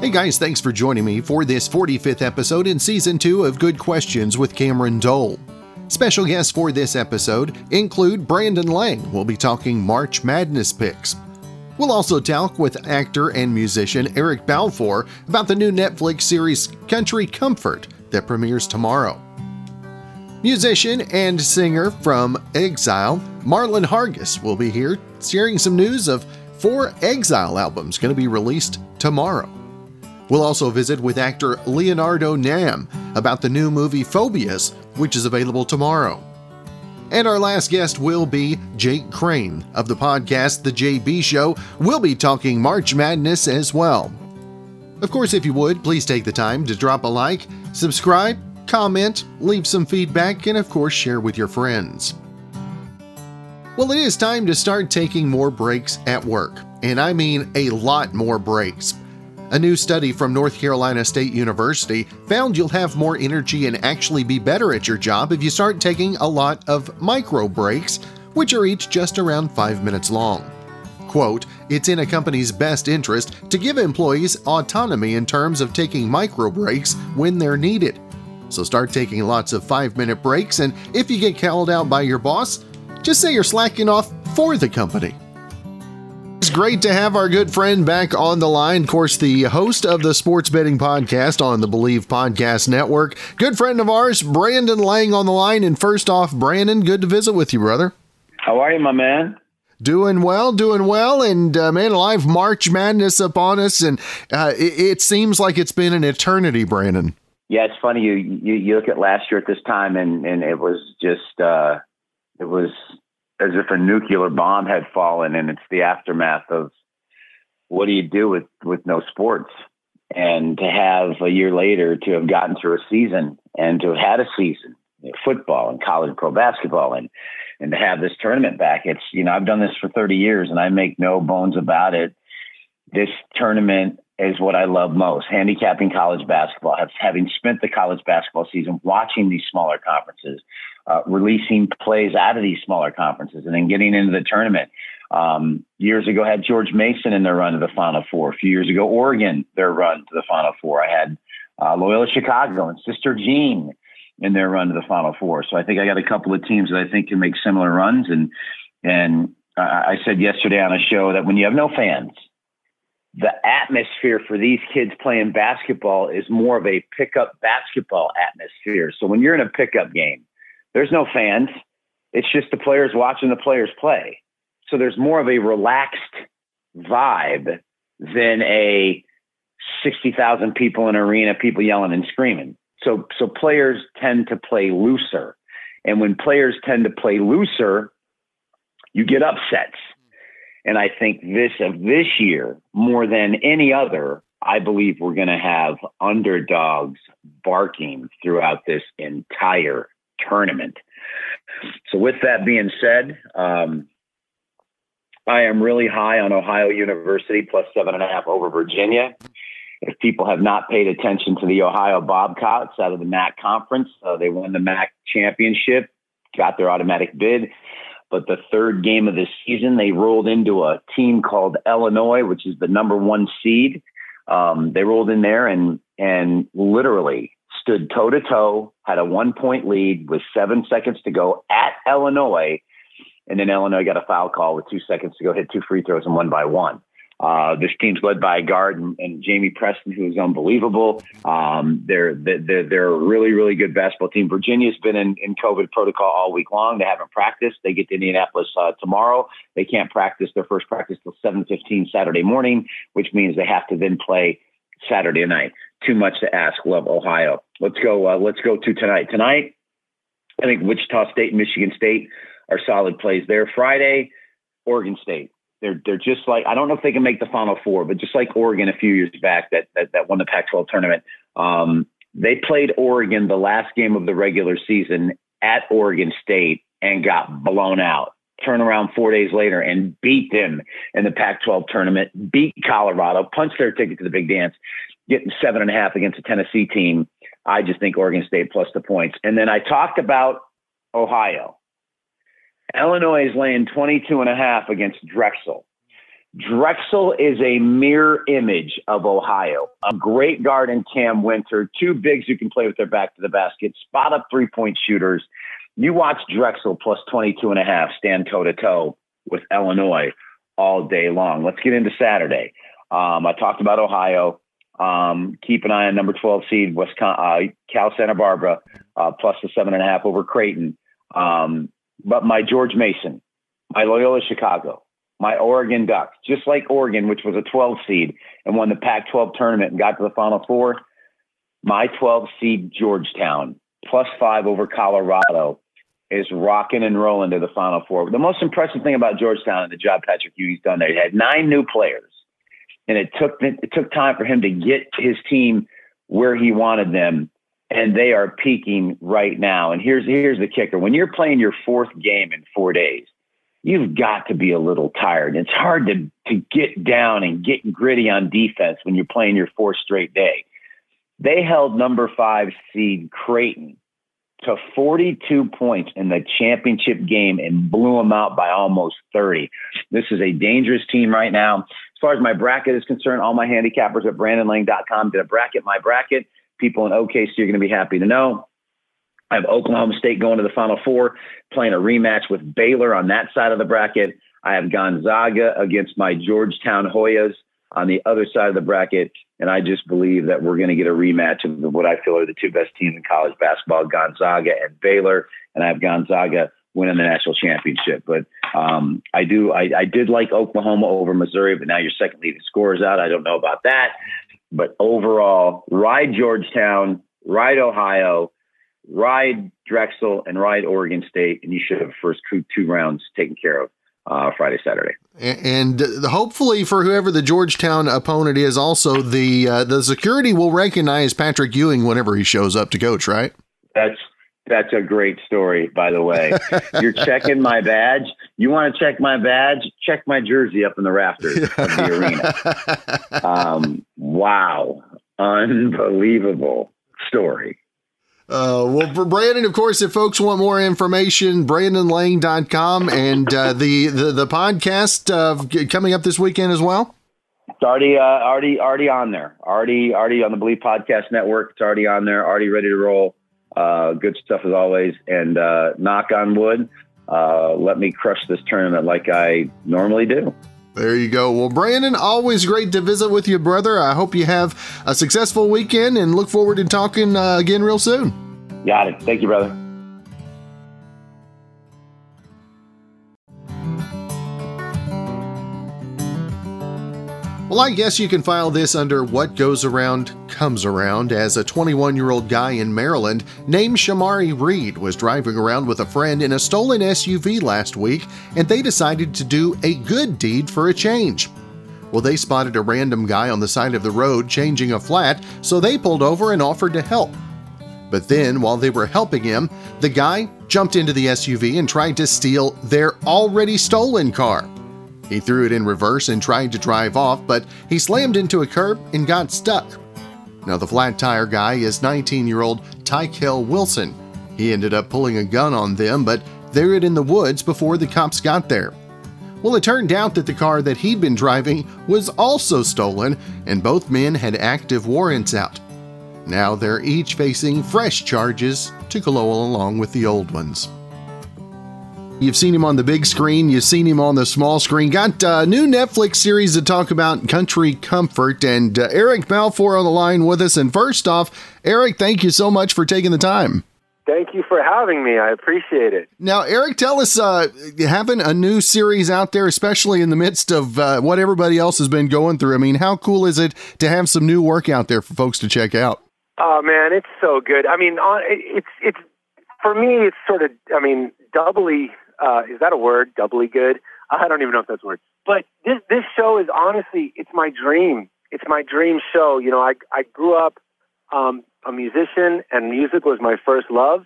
Hey guys, thanks for joining me for this 45th episode in Season 2 of Good Questions with Cameron Dole. Special guests for this episode include Brandon Lang. We'll be talking March Madness picks. We'll also talk with actor and musician Eric Balfour about the new Netflix series Country Comfort that premieres tomorrow. Musician and singer from Exile, Marlon Hargis, will be here sharing some news of four Exile albums going to be released tomorrow. We'll also visit with actor Leonardo Nam about the new movie Phobias, which is available tomorrow. And our last guest will be Jake Crain of the podcast The JB Show. We'll be talking March Madness as well. Of course, if you would, please take the time to drop a like, subscribe, comment, leave some feedback, and of course, share with your friends. Well, it is time to start taking more breaks at work, and I mean a lot more breaks. A new study from North Carolina State University found you'll have more energy and actually be better at your job if you start taking a lot of micro breaks, which are each just around five minutes long. Quote, it's in a company's best interest to give employees autonomy in terms of taking micro breaks when they're needed. So start taking lots of five minute breaks, and if you get called out by your boss, just say you're slacking off for the company. It's great to have our good friend back on the line. Of course, the host of the Sports Betting Podcast on the BLEAV Podcast Network. Good friend of ours, Brandon Lang on the line. And first off, Brandon, good to visit with you, brother. How are you, my man? Doing well, doing well, and uh, man, alive March Madness upon us, and uh, it, it, seems like it's been an eternity, Brandon. Yeah, it's funny. You, you you look at last year at this time, and and it was just uh, it was as if a nuclear bomb had fallen and it's the aftermath of what do you do with with no sports? And to have a year later to have gotten through a season and to have had a season football and college pro basketball and and to have this tournament back it's you know I've done this for 30 years and I make no bones about it. This tournament is what I love most handicapping college basketball having spent the college basketball season watching these smaller conferences uh, releasing plays out of these smaller conferences and then getting into the tournament. Um, years ago, I had George Mason in their run to the Final Four. A few years ago, Oregon their run to the Final Four. I had uh, Loyola Chicago and Sister Jean in their run to the Final Four. So I think I got a couple of teams that I think can make similar runs. And and I said yesterday on a show that when you have no fans, the atmosphere for these kids playing basketball is more of a pickup basketball atmosphere. So when you're in a pickup game there's no fans. It's just the players watching the players play. So there's more of a relaxed vibe than a 60,000 people in arena, people yelling and screaming. So, so players tend to play looser. And when players tend to play looser, you get upsets. And I think this of this year, more than any other, I believe we're going to have underdogs barking throughout this entire tournament. So, with that being said, um, I am really high on Ohio University plus seven and a half over Virginia. If people have not paid attention to the Ohio Bobcats out of the MAC conference, uh, they won the MAC championship, got their automatic bid. But the third game of the season, they rolled into a team called Illinois, which is the number one seed. Um, they rolled in there and and literally stood toe to toe, had a one point lead with seven seconds to go at Illinois. And then Illinois got a foul call with two seconds to go, hit two free throws and one by one. Uh, this team's led by a guard and, and Jamie Preston, who's unbelievable. Um, they're, they're, they're a really, really good basketball team. Virginia's been in, in COVID protocol all week long. They haven't practiced. They get to Indianapolis uh, tomorrow. They can't practice their first practice till 7:15 Saturday morning, which means they have to then play Saturday night. Too much to ask. Love Ohio. Let's go. Uh, let's go to tonight. Tonight, I think Wichita State and Michigan State are solid plays there. Friday, Oregon State. They're they're just like I don't know if they can make the Final Four, but just like Oregon a few years back that that, that won the Pac-12 tournament. Um, they played Oregon the last game of the regular season at Oregon State and got blown out. Turn around four days later and beat them in the Pac 12 tournament, beat Colorado, punched their ticket to the big dance, getting seven and a half against a Tennessee team. I just think Oregon State plus the points. And then I talked about Ohio. Illinois is laying 22 and a half against Drexel. Drexel is a mirror image of Ohio. A great guard in Cam Wynter, two bigs who can play with their back to the basket, spot up three point shooters. You watch Drexel plus 22 and a half stand toe to toe with Illinois all day long. Let's get into Saturday. Um, I talked about Ohio. Um, keep an eye on number 12 seed, Wisconsin, uh, Cal Santa Barbara, uh, plus the seven and a half over Creighton. Um, but my George Mason, my Loyola Chicago, my Oregon Ducks, just like Oregon, which was a 12 seed and won the Pac 12 tournament and got to the Final Four, my 12 seed Georgetown, plus five over Colorado, is rocking and rolling to the Final Four. The most impressive thing about Georgetown and the job Patrick Ewing's done, there. he had nine new players, and it took it took time for him to get his team where he wanted them, and they are peaking right now. And here's here's the kicker: when you're playing your fourth game in four days, you've got to be a little tired. It's hard to to get down and get gritty on defense when you're playing your fourth straight day. They held number five seed Creighton to 42 points in the championship game and blew them out by almost 30. This is a dangerous team right now. As far as my bracket is concerned, all my handicappers at brandonlang.com did a bracket, my bracket. People in OKC are going to be happy to know. I have Oklahoma State going to the Final Four, playing a rematch with Baylor on that side of the bracket. I have Gonzaga against my Georgetown Hoyas on the other side of the bracket. And I just believe that we're going to get a rematch of what I feel are the two best teams in college basketball, Gonzaga and Baylor. And I have Gonzaga winning the national championship. But um, I do, I, I did like Oklahoma over Missouri, but now your second leading scorers out. I don't know about that. But overall, ride Georgetown, ride Ohio, ride Drexel, and ride Oregon State, and you should have first two rounds taken care of uh, Friday, Saturday. And hopefully, for whoever the Georgetown opponent is, also the uh, the security will recognize Patrick Ewing whenever he shows up to coach. Right? That's that's a great story, by the way. You're checking my badge. You want to check my badge? Check my jersey up in the rafters of the arena. Um, wow, unbelievable story. Uh, well, for Brandon, of course, if folks want more information, brandonlang.com and uh, the, the, the podcast uh, coming up this weekend as well. It's already, uh, already, already on there. Already, already on the BLEAV Podcast Network. It's already on there. Already ready to roll. Uh, good stuff as always. And uh, knock on wood, let me crush this tournament like I normally do. There you go. Well, Brandon, always great to visit with you, brother. I hope you have a successful weekend and look forward to talking uh, again real soon. Got it. Thank you, brother. Well, I guess you can file this under What Goes Around Comes Around, as a 21 year old guy in Maryland named Shamari Reed was driving around with a friend in a stolen SUV last week, and they decided to do a good deed for a change. Well, they spotted a random guy on the side of the road changing a flat, so they pulled over and offered to help. But then, while they were helping him, the guy jumped into the SUV and tried to steal their already stolen car. He threw it in reverse and tried to drive off, but he slammed into a curb and got stuck. Now, the flat tire guy is 19 year old Tykel Wilson. He ended up pulling a gun on them, but they're in the woods before the cops got there. Well, it turned out that the car that he'd been driving was also stolen, and both men had active warrants out. Now they're each facing fresh charges to go along with the old ones. You've seen him on the big screen, you've seen him on the small screen. Got a new Netflix series to talk about country comfort, and uh, Eric Balfour on the line with us. And first off, Eric, thank you so much for taking the time. Thank you for having me. I appreciate it. Now, Eric, tell us, uh, having a new series out there, especially in the midst of uh, what everybody else has been going through. I mean, how cool is it to have some new work out there for folks to check out? Oh man, it's so good. I mean, it's it's for me, it's sort of. I mean, doubly uh, is that a word? Doubly good? I don't even know if that's a word. But this this show is honestly, it's my dream. It's my dream show. You know, I I grew up um, a musician, and music was my first love.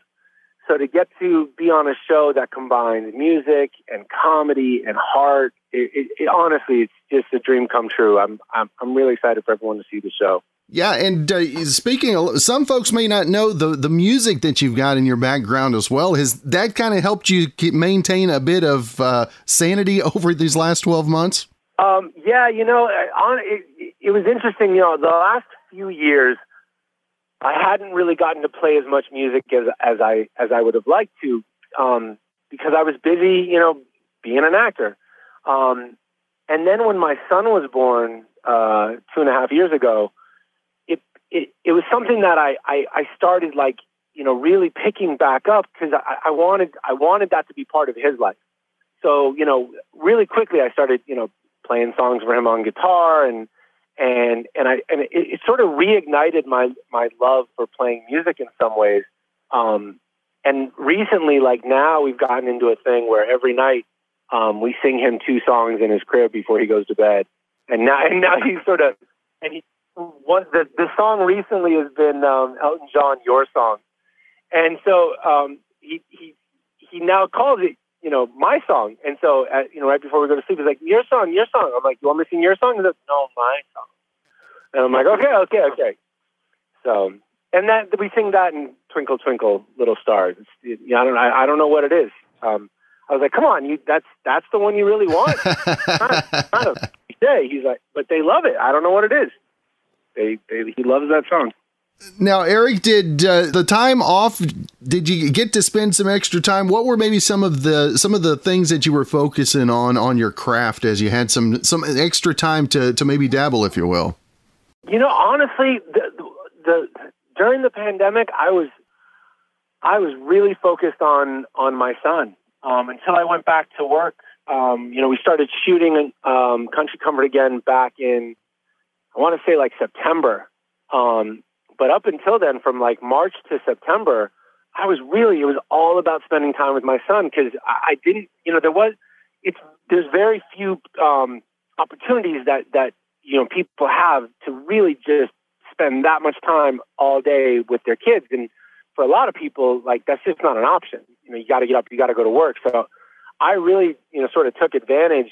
so to get to be on a show that combines music and comedy and heart, it, it, it, honestly, it's just a dream come true. I'm, I'm, I'm really excited for everyone to see the show. Yeah, and uh, speaking, of, some folks may not know the the music that you've got in your background as well. Has that kind of helped you keep, maintain a bit of uh, sanity over these last twelve months? Um, yeah, you know, on, it, it was interesting. You know, the last few years, I hadn't really gotten to play as much music as as I as I would have liked to, um, because I was busy, you know, being an actor. Um, and then when my son was born uh, two and a half years ago, it it, was something that I, I I started like you know really picking back up because I, I wanted I wanted that to be part of his life. So you know, really quickly I started you know playing songs for him on guitar and and and I and it, it sort of reignited my my love for playing music in some ways. Um, and recently, like now, we've gotten into a thing where every night um, we sing him two songs in his crib before he goes to bed. And now, and now he's sort of and he the the song recently has been um, Elton John, "Your Song," and so um, he he he now calls it you know my song. And so uh, you know right before we go to sleep, he's like, "Your song, your song." I'm like, "You want me to sing your song?" He's like, "No, my song." And I'm like, okay, okay, okay. So, and that we sing that in Twinkle Twinkle Little Stars. It's, you know, I don't, I, I don't know what it is. Um, I was like, come on, you, that's, that's the one you really want. not, not a He's like, but they love it. I don't know what it is. They, they he loves that song. Now, Eric, did uh, the time off? Did you get to spend some extra time? What were maybe some of the some of the things that you were focusing on on your craft as you had some some extra time to to maybe dabble, if you will? You know, honestly, the, the during the pandemic, I was I was really focused on on my son um, until I went back to work. Um, you know, we started shooting um, Country Comfort again back in I want to say like September. Um, but up until then, from like March to September, I was really it was all about spending time with my son because I, I didn't, you know, there was it's there's very few um, opportunities that that you know people have to really just spend that much time all day with their kids and for a lot of people like that's just not an option you know you got to get up you got to go to work so i really you know sort of took advantage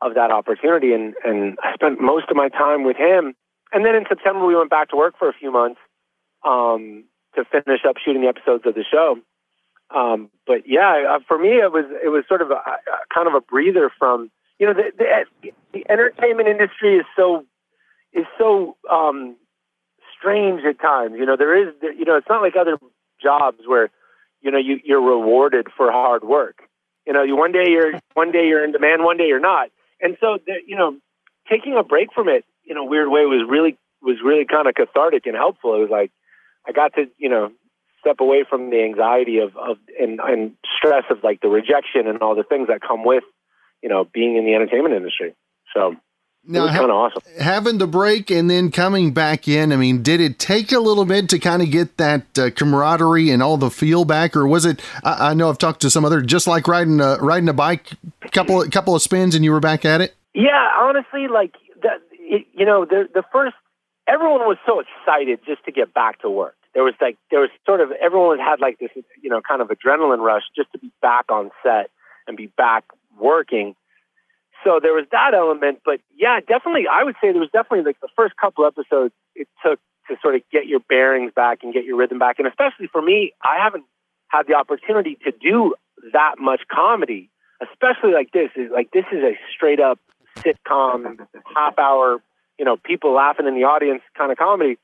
of that opportunity and and i spent most of my time with him and then in september we went back to work for a few months um to finish up shooting the episodes of the show um but yeah uh, for me it was it was sort of a, a kind of a breather from you know the, the the entertainment industry is so is so um, strange at times. You know, there is you know it's not like other jobs where you know you, you're rewarded for hard work. You know, you one day you're one day you're in demand, one day you're not, and so the, you know taking a break from it in a weird way was really was really kind of cathartic and helpful. It was like I got to you know step away from the anxiety of of and, and stress of like the rejection and all the things that come with you know being in the entertainment industry. So now, kind of awesome. Having the break and then coming back in, I mean, did it take a little bit to kind of get that uh, camaraderie and all the feel back, or was it? I, I, know I've talked to some other, just like riding a riding a bike, couple couple of spins, and you were back at it. Yeah, honestly, like that, it, you know, the the first, everyone was so excited just to get back to work. There was like there was sort of everyone had like this, you know, kind of adrenaline rush just to be back on set and be back working so there was that element, but yeah, definitely, I would say there was definitely like the first couple episodes it took to sort of get your bearings back and get your rhythm back. And especially for me, I haven't had the opportunity to do that much comedy, especially like this. Is like this is a straight up sitcom, half hour, you know, people laughing in the audience kind of comedy.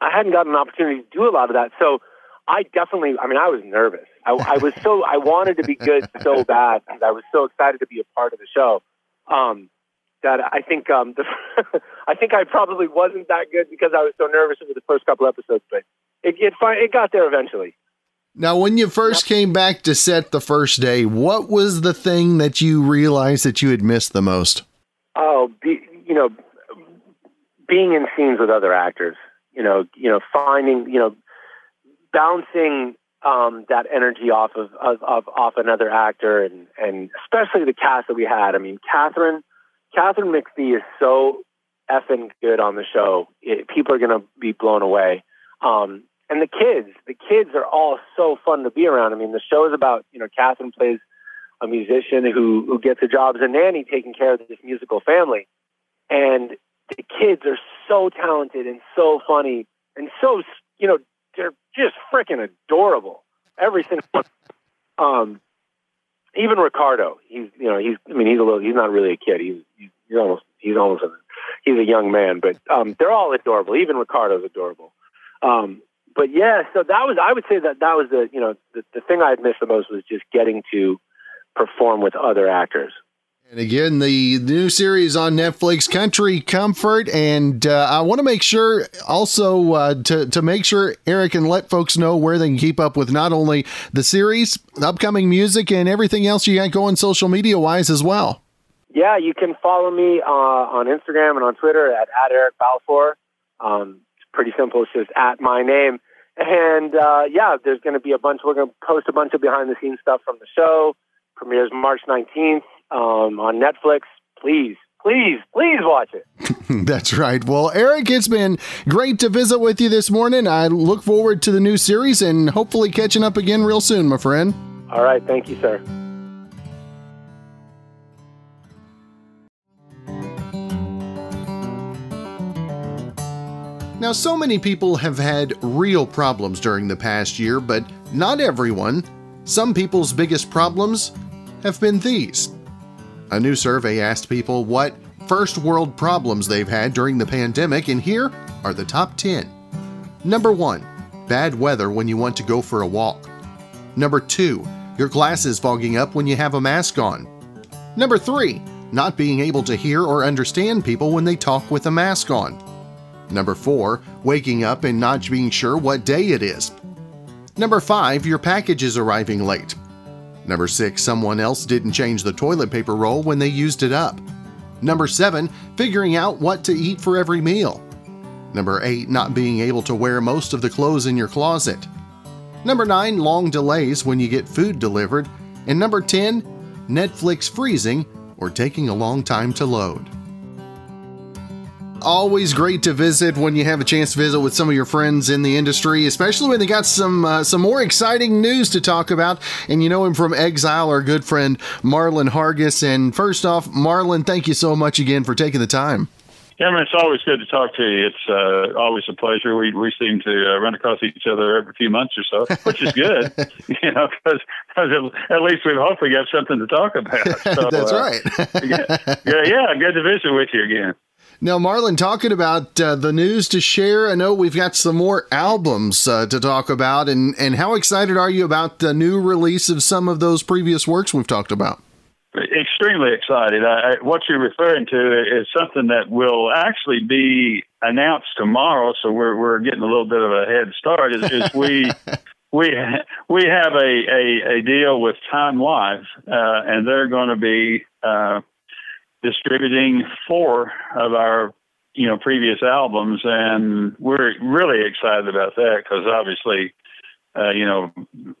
I hadn't gotten an opportunity to do a lot of that, so I definitely. I mean, I was nervous. I, I was so I wanted to be good so bad because I was so excited to be a part of the show. Um, that I think um, the, I think I probably wasn't that good because I was so nervous over the first couple episodes, but it it, it got there eventually. Now, when you first came back to set the first day, what was the thing that you realized that you had missed the most? Oh, be, you know, being in scenes with other actors. You know, you know, finding, you know, bouncing um, that energy off of, of, of, off another actor and and especially the cast that we had. I mean, Catherine Katharine McPhee is so effing good on the show. It, people are going to be blown away. Um, and the kids, the kids are all so fun to be around. I mean, the show is about you know Katharine plays a musician who who gets a job as a nanny taking care of this musical family, and the kids are so talented and so funny and so you know they're just freaking adorable. Every single one. Um, even Ricardo, he's you know he's I mean he's a little he's not really a kid. He's he's, almost he's almost a, he's a young man, but um, they're all adorable. Even Ricardo's adorable. Um, but yeah, so that was I would say that that was the you know the, the thing I had missed the most was just getting to perform with other actors. And again, the new series on Netflix, Country Comfort, and uh, I want to make sure also uh, to to make sure Eric and let folks know where they can keep up with not only the series, upcoming music, and everything else you got going social media wise as well. Yeah, you can follow me uh, on Instagram and on Twitter at, at Eric Balfour. Um, it's pretty simple. It's just at my name. And uh, yeah, there's going to be a bunch. We're going to post a bunch of behind the scenes stuff from the show. Premieres March 19th um, on Netflix. Please, please, please watch it. That's right. Well, Eric, it's been great to visit with you this morning. I look forward to the new series and hopefully catching up again real soon, my friend. All right. Thank you, sir. Now, so many people have had real problems during the past year, but not everyone. Some people's biggest problems have been these. A new survey asked people what first world problems they've had during the pandemic, and here are the top 10. Number 1. Bad weather when you want to go for a walk. Number 2. Your glasses fogging up when you have a mask on. Number 3. Not being able to hear or understand people when they talk with a mask on. Number 4. Waking up and not being sure what day it is. Number 5. Your package is arriving late. Number 6. Someone else didn't change the toilet paper roll when they used it up. Number 7. Figuring out what to eat for every meal. Number 8. Not being able to wear most of the clothes in your closet. Number 9. Long delays when you get food delivered. And number 10. Netflix freezing or taking a long time to load. Always great to visit when you have a chance to visit with some of your friends in the industry, especially when they got some uh, some more exciting news to talk about. And you know him from Exile, our good friend Marlon Hargis. And first off, Marlon, thank you so much again for taking the time. Cameron, it's always good to talk to you. It's uh, always a pleasure. We we seem to uh, run across each other every few months or so, which is good, you know, because at least we've hopefully got something to talk about. So, That's uh, right. yeah, yeah, yeah, good to visit with you again. Now, Marlon, talking about uh, the news to share, I know we've got some more albums uh, to talk about, and, and how excited are you about the new release of some of those previous works we've talked about? Extremely excited. I, what you're referring to is something that will actually be announced tomorrow, so we're we're getting a little bit of a head start. Is, is we we we have a, a, a deal with Time Life, uh, and they're going to be uh, distributing four of our you know previous albums, and we're really excited about that because obviously. Uh, you know,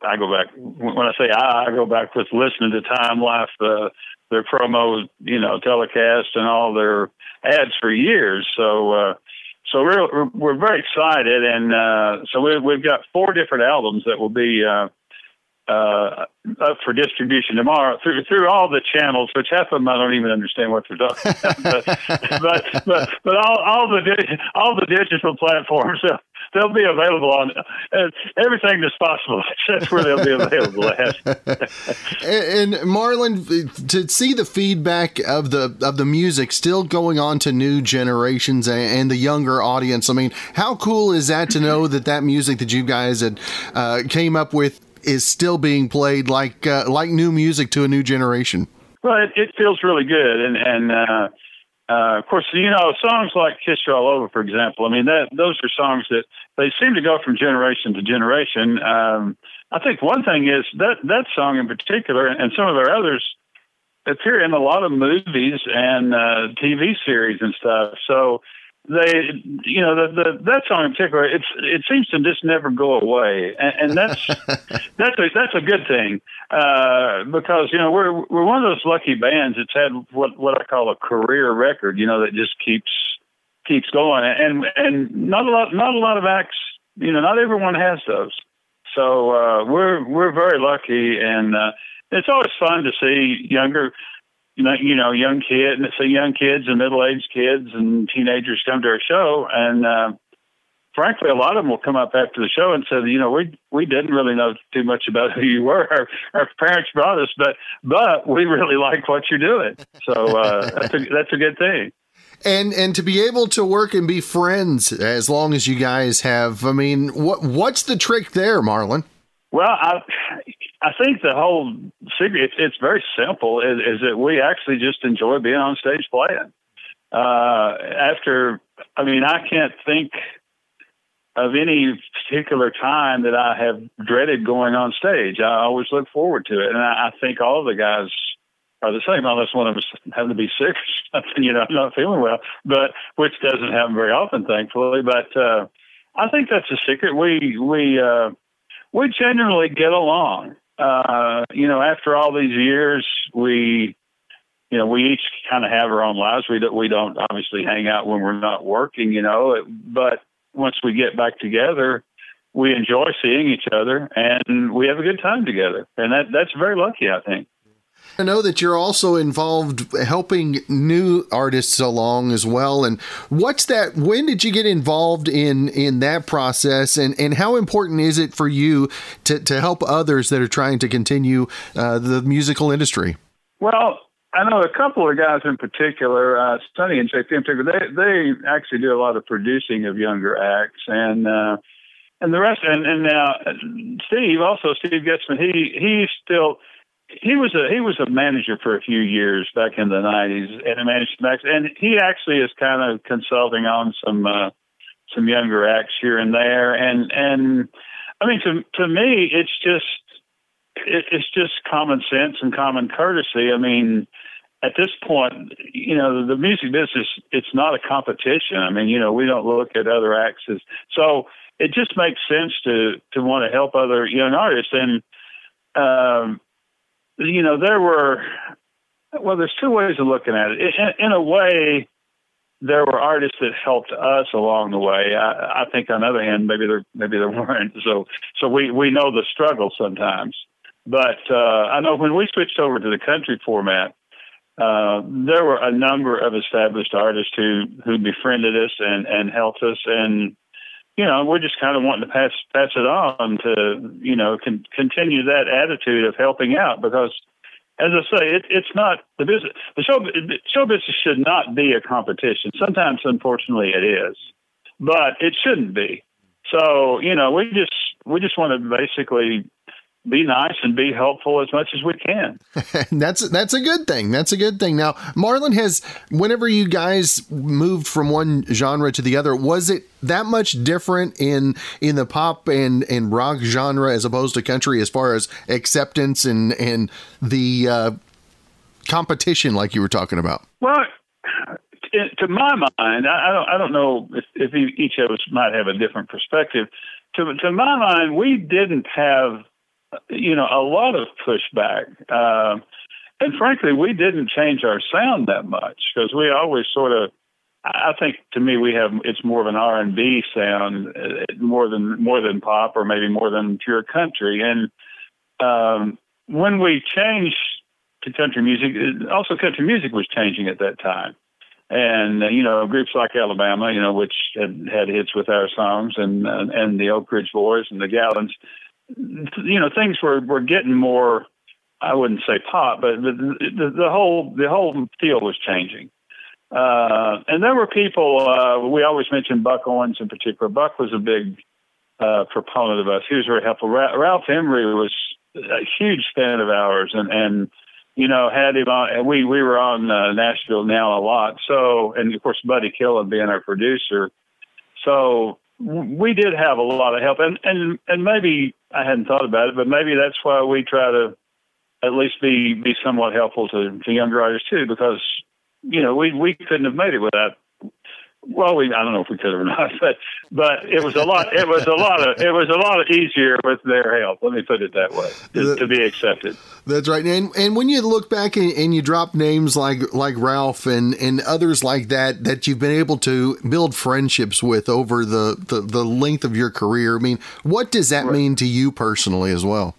I go back when I say I, I go back with listening to Time Life, uh, their promo, you know, telecast and all their ads for years. So, uh, so we're we're very excited, and uh, so we, we've got four different albums that will be uh, uh, up for distribution tomorrow through through all the channels, which half of them I don't even understand what they're talking about. but, but but but all all the all the digital platforms uh, they'll be available on uh, everything that's possible. That's where they'll be available at. and, and Marlon, to see the feedback of the of the music still going on to new generations and, and the younger audience. I mean, how cool is that to know that that music that you guys had uh, came up with is still being played like uh, like new music to a new generation. Well, it, it feels really good, and and uh, uh, of course, you know, songs like "Kiss You All Over," for example. I mean, that those are songs that they seem to go from generation to generation. Um, I think one thing is that that song in particular, and some of their others, appear in a lot of movies and uh, TV series and stuff. So they, you know, the, the that song in particular, it's it seems to just never go away, and, and that's that's a that's a good thing uh, because you know we're we're one of those lucky bands that's had what what I call a career record, you know, that just keeps keeps going, and and not a lot not a lot of acts you know, not everyone has those. So uh, we're we're very lucky, and uh, it's always fun to see younger, you know, you know, young kids, see young kids and middle aged kids and teenagers come to our show, and uh, frankly, a lot of them will come up after the show and say, you know, we we didn't really know too much about who you were. Our, our parents brought us, but but we really like what you're doing. So uh, that's a that's a good thing and and to be able to work and be friends as long as you guys have i mean what what's the trick there marlon well i i think the whole secret it's, very simple is, is, that we actually just enjoy being on stage playing uh, after i mean i can't think of any particular time that i have dreaded going on stage i always look forward to it and i, I think all the guys are the same, unless one of us happen to be sick or something, you know, I'm not feeling well, but which doesn't happen very often, thankfully. But uh, I think that's a secret. We we uh, we generally get along. Uh, you know, after all these years, we you know we each kind of have our own lives. We don't we don't obviously hang out when we're not working, you know, but once we get back together, we enjoy seeing each other and we have a good time together, and that that's very lucky, I think. I know that you're also involved helping new artists along as well. And what's that? When did you get involved in in that process? And and how important is it for you to to help others that are trying to continue uh, the musical industry? Well, I know a couple of guys in particular, uh, Sonny and JP in particular. They they actually do a lot of producing of younger acts and. Uh, and the rest, and, and now Steve, also Steve Goetzman, he he's still he was a he was a manager for a few years back in the nineties, and managed Max. And he actually is kind of consulting on some uh, some younger acts here and there. And and I mean, to to me, it's just it, it's just common sense and common courtesy. I mean, at this point, you know, the, the music business it's not a competition. I mean, you know, we don't look at other acts as so. It just makes sense to to want to help other young artists and. Um, you know, there were, well, there's two ways of looking at it. In, in a way, there were artists that helped us along the way. I, I think on the other hand, maybe there maybe there weren't. So so we we know the struggle sometimes. But uh, I know when we switched over to the country format, uh, there were a number of established artists who who befriended us and and helped us, and you know, we're just kind of wanting to pass pass it on to you know con- continue that attitude of helping out because, as I say, it, it's not the business. The show show business should not be a competition. Sometimes, unfortunately, it is, but it shouldn't be. So you know, we just we just want to basically be nice and be helpful as much as we can. that's that's a good thing. That's a good thing. Now, Marlon has whenever you guys moved from one genre to the other, was it that much different in in the pop and and rock genre as opposed to country as far as acceptance and and the uh, competition like you were talking about? Well, to my mind, I don't I don't know if, if each of us might have a different perspective. To, to my mind, we didn't have you know, a lot of pushback. Uh, and frankly, we didn't change our sound that much because we always sort of. I think to me we have it's more of an R and B sound uh, more than more than pop or maybe more than pure country. And um, when we changed to country music, also country music was changing at that time. And uh, you know groups like Alabama, you know, which had had hits with our songs, and uh, and the Oak Ridge Boys and the Gatlins, you know, things were, were getting more, I wouldn't say pop, but the, the, the whole, the whole field was changing. Uh, and there were people, uh, we always mention Buck Owens in particular. Buck was a big, uh, proponent of us. He was very helpful. Ra- Ralph Emery was a huge fan of ours and, and, you know, had him on, And we, we were on uh, Nashville now a lot. So, and of course, Buddy Killen being our producer. So we did have a lot of help, and and and maybe I hadn't thought about it, but maybe that's why we try to at least be be somewhat helpful to, to younger artists too, because you know we we couldn't have made it without well, we I don't know if we could or not, but but it was a lot. It was a lot of it was a lot easier with their help. Let me put it that way to, to be accepted. That's right. And and when you look back and, and, you drop names like like Ralph and and others like that that you've been able to build friendships with over the the, the length of your career. I mean, what does that right. mean to you personally as well?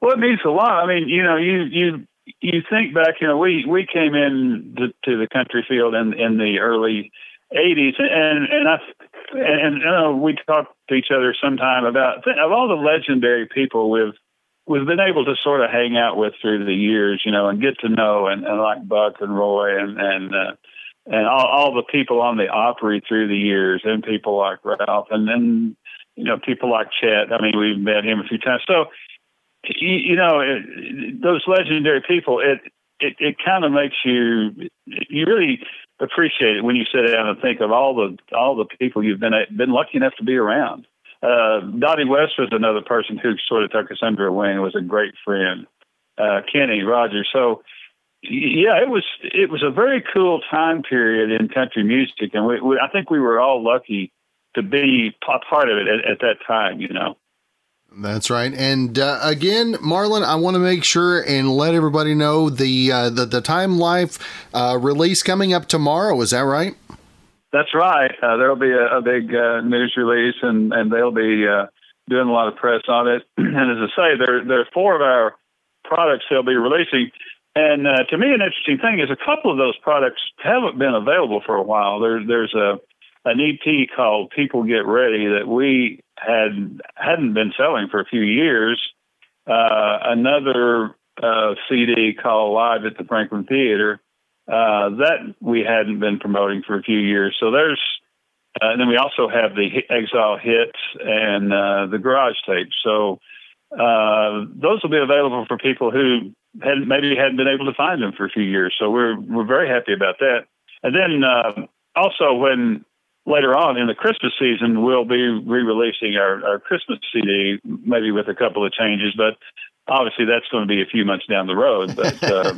Well, it means a lot. I mean, you know, you you you think back. You know, we we came in to, to the country field in in the early 80s, and and I and, and uh, we talked to each other sometime about of all the legendary people we've we've been able to sort of hang out with through the years, you know, and get to know, and, and like Buck and Roy and and uh, and all, all the people on the Opry through the years, and people like Ralph, and then you know people like Chet. I mean, we've met him a few times. So you, you know, it, those legendary people, it it, it kind of makes you you really appreciate it when you sit down and think of all the all the people you've been been lucky enough to be around. Uh, Dottie West was another person who sort of took us under wing. Was a great friend. Uh, Kenny Rogers. So yeah, it was it was a very cool time period in country music, and we, we I think we were all lucky to be a part of it at, at that time. You know. That's right. And uh, again, Marlon, I want to make sure and let everybody know the uh, the, the Time Life uh, release coming up tomorrow. Is that right? That's right. Uh, there'll be a, a big uh, news release, and and they'll be uh, doing a lot of press on it. and as I say, there there are four of our products they'll be releasing. And to me, an interesting thing is a couple of those products haven't been available for a while. There, there's a an EP called People Get Ready that we had hadn't been selling for a few years. Uh, another uh, CD called Live at the Franklin Theater uh, that we hadn't been promoting for a few years. So there's, uh, and then we also have the Exile hits and uh, the garage tapes. So uh, those will be available for people who had maybe hadn't been able to find them for a few years. So we're we're very happy about that. And then also when later on in the Christmas season, we'll be re-releasing our, our Christmas CD, maybe with a couple of changes, but obviously that's going to be a few months down the road. But uh,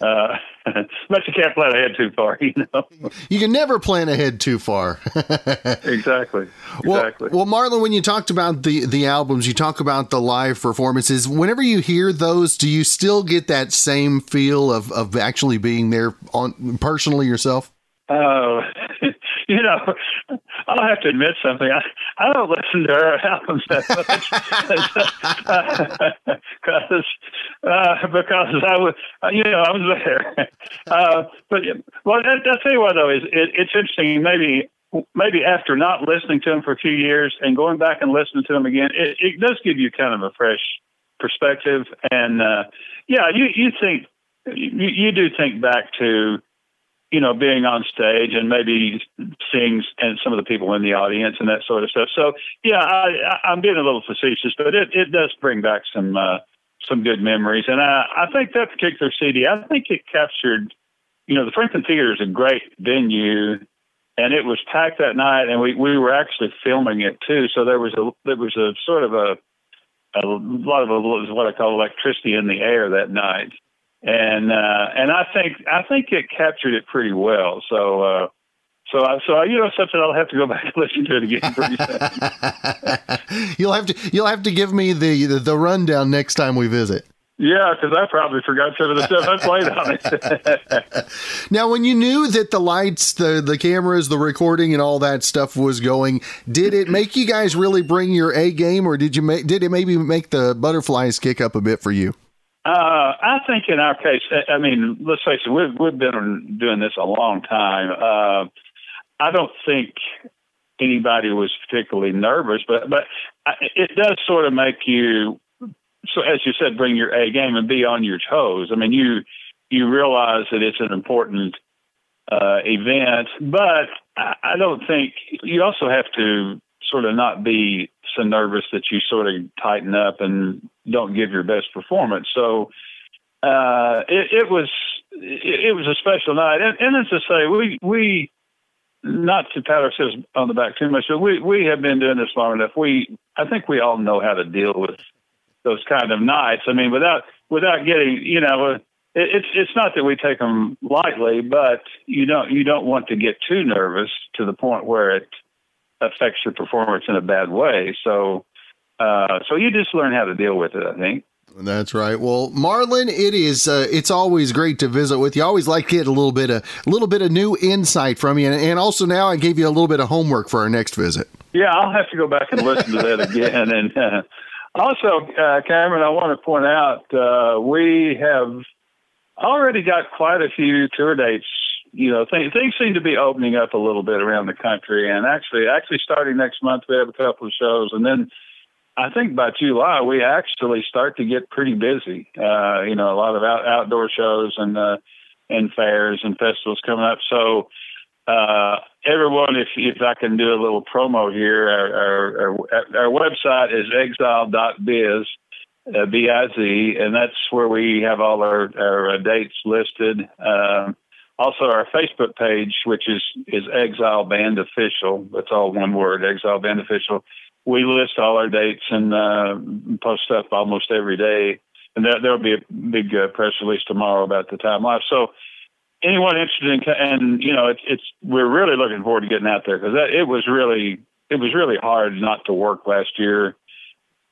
uh, but you can't plan ahead too far, you know. You can never plan ahead too far. exactly. Exactly. Well, well, Marlon, when you talked about the the albums, you talk about the live performances. Whenever you hear those, do you still get that same feel of of actually being there on personally yourself? Oh, you know, I'll have to admit something. I, I don't listen to her albums that much because uh, because I was you know I was there. Uh, but well, I'll tell you what though is it, it's interesting. Maybe maybe after not listening to them for a few years and going back and listening to them again, it, it does give you kind of a fresh perspective. And uh, yeah, you you think you, you do think back to you know, being on stage and maybe seeing and some of the people in the audience and that sort of stuff. So yeah, I, I'm being a little facetious, but it, it does bring back some uh, some good memories. And I, I think that particular CD, I think it captured, you know, the Franklin Theater is a great venue, and it was packed that night, and we we were actually filming it too. So there was a there was a sort of a a lot of a, what I call electricity in the air that night and uh, and I think I think it captured it pretty well. So uh, so I, so you know something I'll have to go back and listen to it again pretty soon. you'll have to you'll have to give me the, the, the rundown next time we visit. Yeah, because I probably forgot some of the stuff I played on it. now, when you knew that the lights, the the cameras, the recording, and all that stuff was going, did it make you guys really bring your A game, or did you make did it maybe make the butterflies kick up a bit for you? Uh, I think in our case, I mean, let's face it, we've we've been doing this a long time. Uh, I don't think anybody was particularly nervous, but but it does sort of make you, so as you said, bring your A game and be on your toes. I mean, you you realize that it's an important uh, event, but I, I don't think you also have to sort of not be so nervous that you sort of tighten up and don't give your best performance. So uh, it, it was it, it was a special night, and, and as I say, we we not to pat ourselves on the back too much, but we we have been doing this long enough. We I think we all know how to deal with those kind of nights. I mean, without without getting you know it, it's it's not that we take them lightly, but you don't you don't want to get too nervous to the point where it affects your performance in a bad way. So uh, so you just learn how to deal with it. I think. That's right. Well, Marlon, it is uh, it's always great to visit with you. I always like to get a little bit of a little bit of new insight from you, and, and also now I gave you a little bit of homework for our next visit. Yeah, I'll have to go back and listen to that again. And uh, also, uh, Cameron, I want to point out uh, we have already got quite a few tour dates. You know, th- things seem to be opening up a little bit around the country, and actually, actually starting next month, we have a couple of shows, and then I think by July we actually start to get pretty busy. Uh, you know, a lot of out- outdoor shows and uh, and fairs and festivals coming up. So uh, everyone, if if I can do a little promo here, our our, our, our website is exile.biz, uh, B-I-Z, and that's where we have all our our uh, dates listed. Um, also, our Facebook page, which is is Exile Band Official. That's all one word, Exile Band Official. We list all our dates and uh, post stuff almost every day. And there, there'll be a big uh, press release tomorrow about the time life. So anyone interested in, and you know, it's, it's we're really looking forward to getting out there because that it was really it was really hard not to work last year.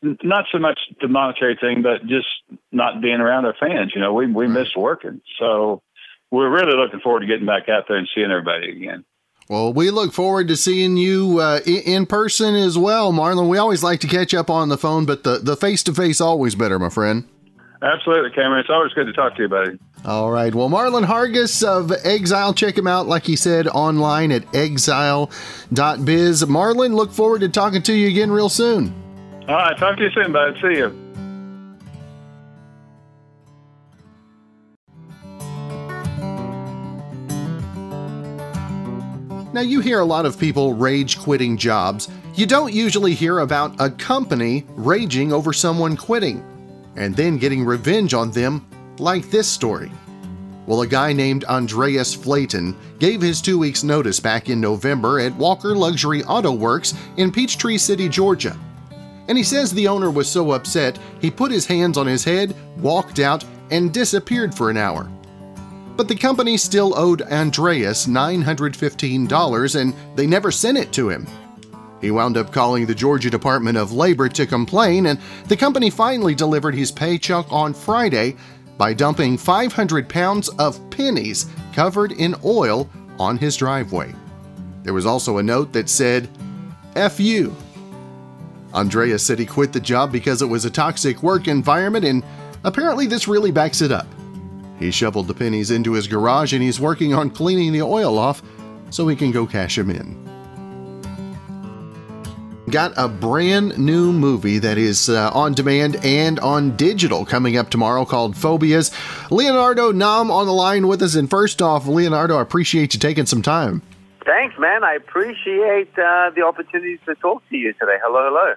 Not so much the monetary thing, but just not being around our fans. You know, we we miss working, so we're really looking forward to getting back out there and seeing everybody again. Well, we look forward to seeing you uh, in person as well, Marlon. We always like to catch up on the phone, but the the face to face always better, my friend. Absolutely, Cameron. It's always good to talk to you, buddy. All right. Well, Marlon Hargis of Exile, check him out, like he said, online at exile.biz. Marlon, look forward to talking to you again real soon. All right. Talk to you soon, bud. See you. Now, you hear a lot of people rage quitting jobs. You don't usually hear about a company raging over someone quitting and then getting revenge on them, like this story. Well, a guy named Andreas Flaten gave his two weeks' notice back in November at Walker Luxury Auto Works in Peachtree City, Georgia. And he says the owner was so upset he put his hands on his head, walked out, and disappeared for an hour. But the company still owed Andreas $915 and they never sent it to him. He wound up calling the Georgia Department of Labor to complain, and the company finally delivered his paycheck on Friday by dumping 500 pounds of pennies covered in oil on his driveway. There was also a note that said, F you. Andreas said he quit the job because it was a toxic work environment, and apparently this really backs it up. He shoveled the pennies into his garage and he's working on cleaning the oil off so he can go cash them in. Got a brand new movie that is uh, on demand and on digital coming up tomorrow called Phobias. Leonardo Nam on the line with us. And first off, Leonardo, I appreciate you taking some time. Thanks, man. I appreciate uh, the opportunity to talk to you today. Hello, hello.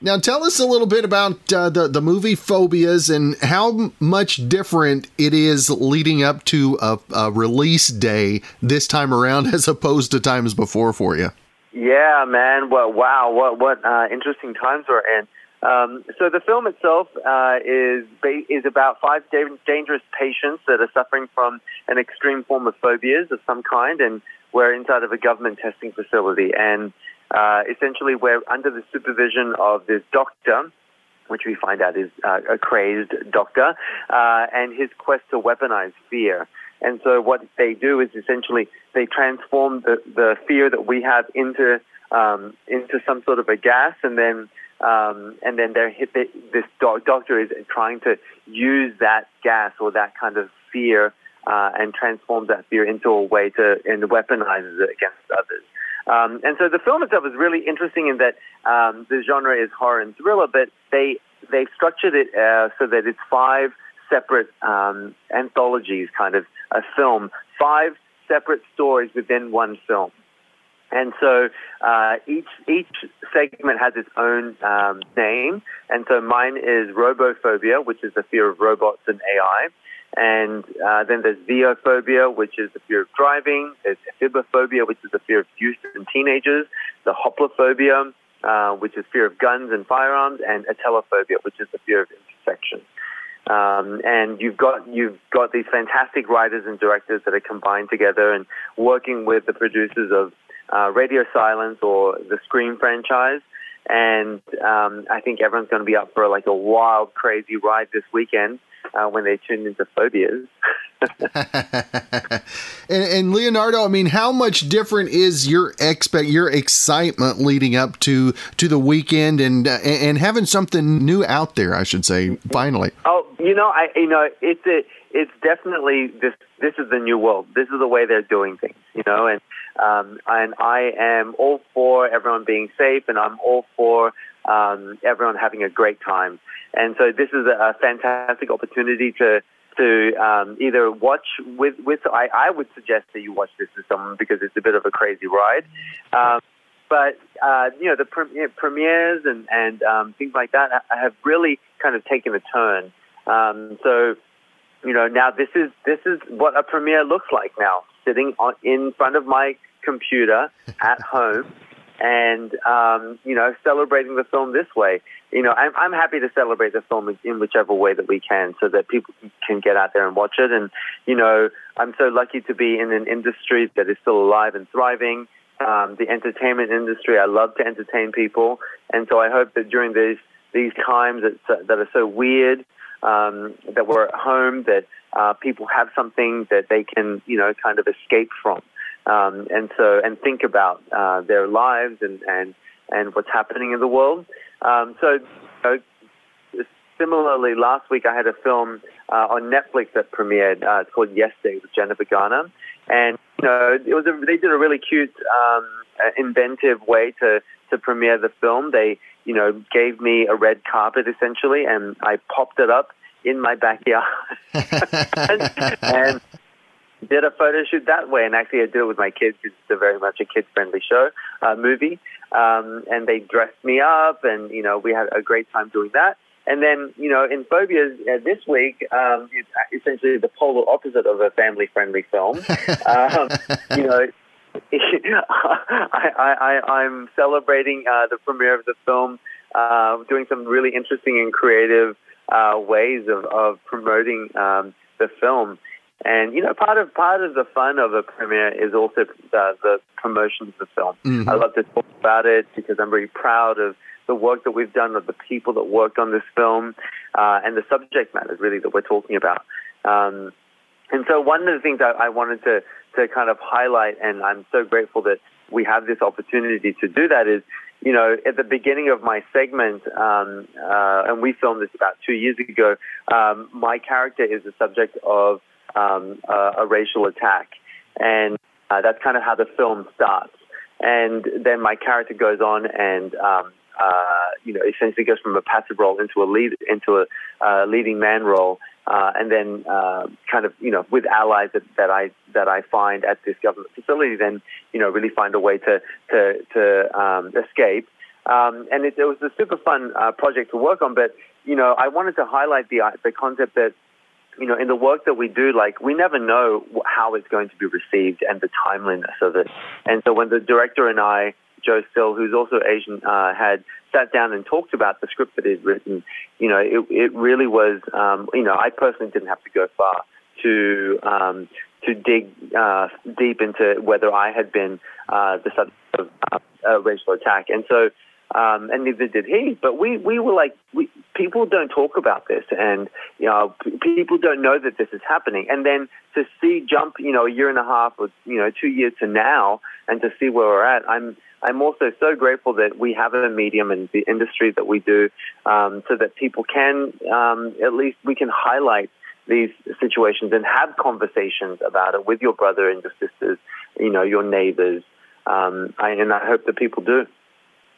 Now, tell us a little bit about uh, the the movie Phobias and how much different it is leading up to a, a, release day this time around as opposed to times before for you. Yeah, man. Well, wow. What what uh, interesting times we're in. Um, so the film itself uh, is ba- is about five da- dangerous patients that are suffering from an extreme form of phobias of some kind, and we're inside of a government testing facility and uh, essentially, we're under the supervision of this doctor, which we find out is uh, a crazed doctor, uh, and his quest to weaponize fear. And so, what they do is essentially they transform the, the fear that we have into um, into some sort of a gas, and then um, and then they're hit, they, this do- doctor is trying to use that gas or that kind of fear uh, and transforms that fear into a way to and weaponizes it against others. Um, and so the film itself is really interesting in that um, the genre is horror and thriller, but they they structured it uh, so that it's five separate um, anthologies, kind of a film, five separate stories within one film. And so uh, each each segment has its own um, name. And so mine is Robophobia, which is the fear of robots and AI. And uh, then there's vehophobia, which is the fear of driving. There's ephebiphobia, which is the fear of youth and teenagers. The hoplophobia, uh, which is fear of guns and firearms. And atelophobia, which is the fear of infection. Um, and you've got you've got these fantastic writers and directors that are combined together and working with the producers of uh, Radio Silence or the Scream franchise. And um, I think everyone's going to be up for like a wild, crazy ride this weekend uh, when they tune into Phobias. and, and, Leonardo, I mean, how much different is your expect your excitement leading up to to the weekend and uh, and having something new out there? I should say, finally. Oh, you know, I you know, it's a, it's definitely this. This is the new world. This is the way they're doing things. You know, and um, and I am all for everyone being safe, and I'm all for um, everyone having a great time. And so this is a, fantastic opportunity to to um, either watch with with. I, I would suggest that you watch this with someone because it's a bit of a crazy ride. Um, but uh, you know the pre- premieres and and um, things like that have really kind of taken a turn. Um, so you know now this is this is what a premiere looks like now, sitting on, in front of my computer at home and um, you know celebrating the film this way. You know, I'm, I'm happy to celebrate the film in whichever way that we can, so that people can get out there and watch it. And you know, I'm so lucky to be in an industry that is still alive and thriving. Um, the entertainment industry, I love to entertain people, and so I hope that during these these times that that are so weird, um, that we're at home, that uh, people have something that they can you know kind of escape from um, and so and think about uh, their lives and, and and what's happening in the world. Um, so, you know, similarly, last week I had a film uh, on Netflix that premiered. Uh, it's called Yesterday with Jennifer Garner, and you know it was a, they did a really cute, um, inventive way to to premiere the film. They you know gave me a red carpet essentially, and I popped it up in my backyard, and, and did a photo shoot that way, and actually I did it with my kids because it's a very much a kids-friendly show, uh, movie. Um, and they dressed me up, and you know we had a great time doing that. And then you know in Phobias uh, this week, um, it's essentially the polar opposite of a family-friendly film. um, you know. I, I, I'm celebrating uh, the premiere of the film, uh, doing some really interesting and creative uh, ways of, of promoting um, the film. And you know, part of part of the fun of a premiere is also the, the promotion of the film. Mm-hmm. I love to talk about it because I'm very proud of the work that we've done, of the people that worked on this film, uh, and the subject matter really that we're talking about. Um, and so, one of the things I, I wanted to to kind of highlight, and I'm so grateful that we have this opportunity to do that, is you know, at the beginning of my segment, um, uh, and we filmed this about two years ago, um, my character is the subject of um, a, a, racial attack. And uh, that's kind of how the film starts. And then my character goes on and, um, uh, you know, essentially goes from a passive role into a lead, into a uh, leading man role. Uh, and then uh, kind of you know with allies that, that I that I find at this government facility, then you know really find a way to to to um, escape. Um, and it, it, was a super fun uh, project to work on. But you know I wanted to highlight the the concept that you know, in the work that we do, like we never know how it's going to be received and the timeliness of it. And so when the director and I, Joe Sill, who's also Asian, uh, had sat down and talked about the script that he'd written, you know, it, it really was, um, you know, I personally didn't have to go far to um, to dig uh, deep into whether I had been uh, the subject of uh, a racial attack. And so um, and neither did he. But we, we were like, we, people don't talk about this, and you know, p- people don't know that this is happening. And then to see jump, you know, a year and a half or you know, two years to now, and to see where we're at, I'm I'm also so grateful that we have a medium in the industry that we do, um, so that people can um, at least we can highlight these situations and have conversations about it with your brother and your sisters, you know, your neighbors. Um, and I hope that people do.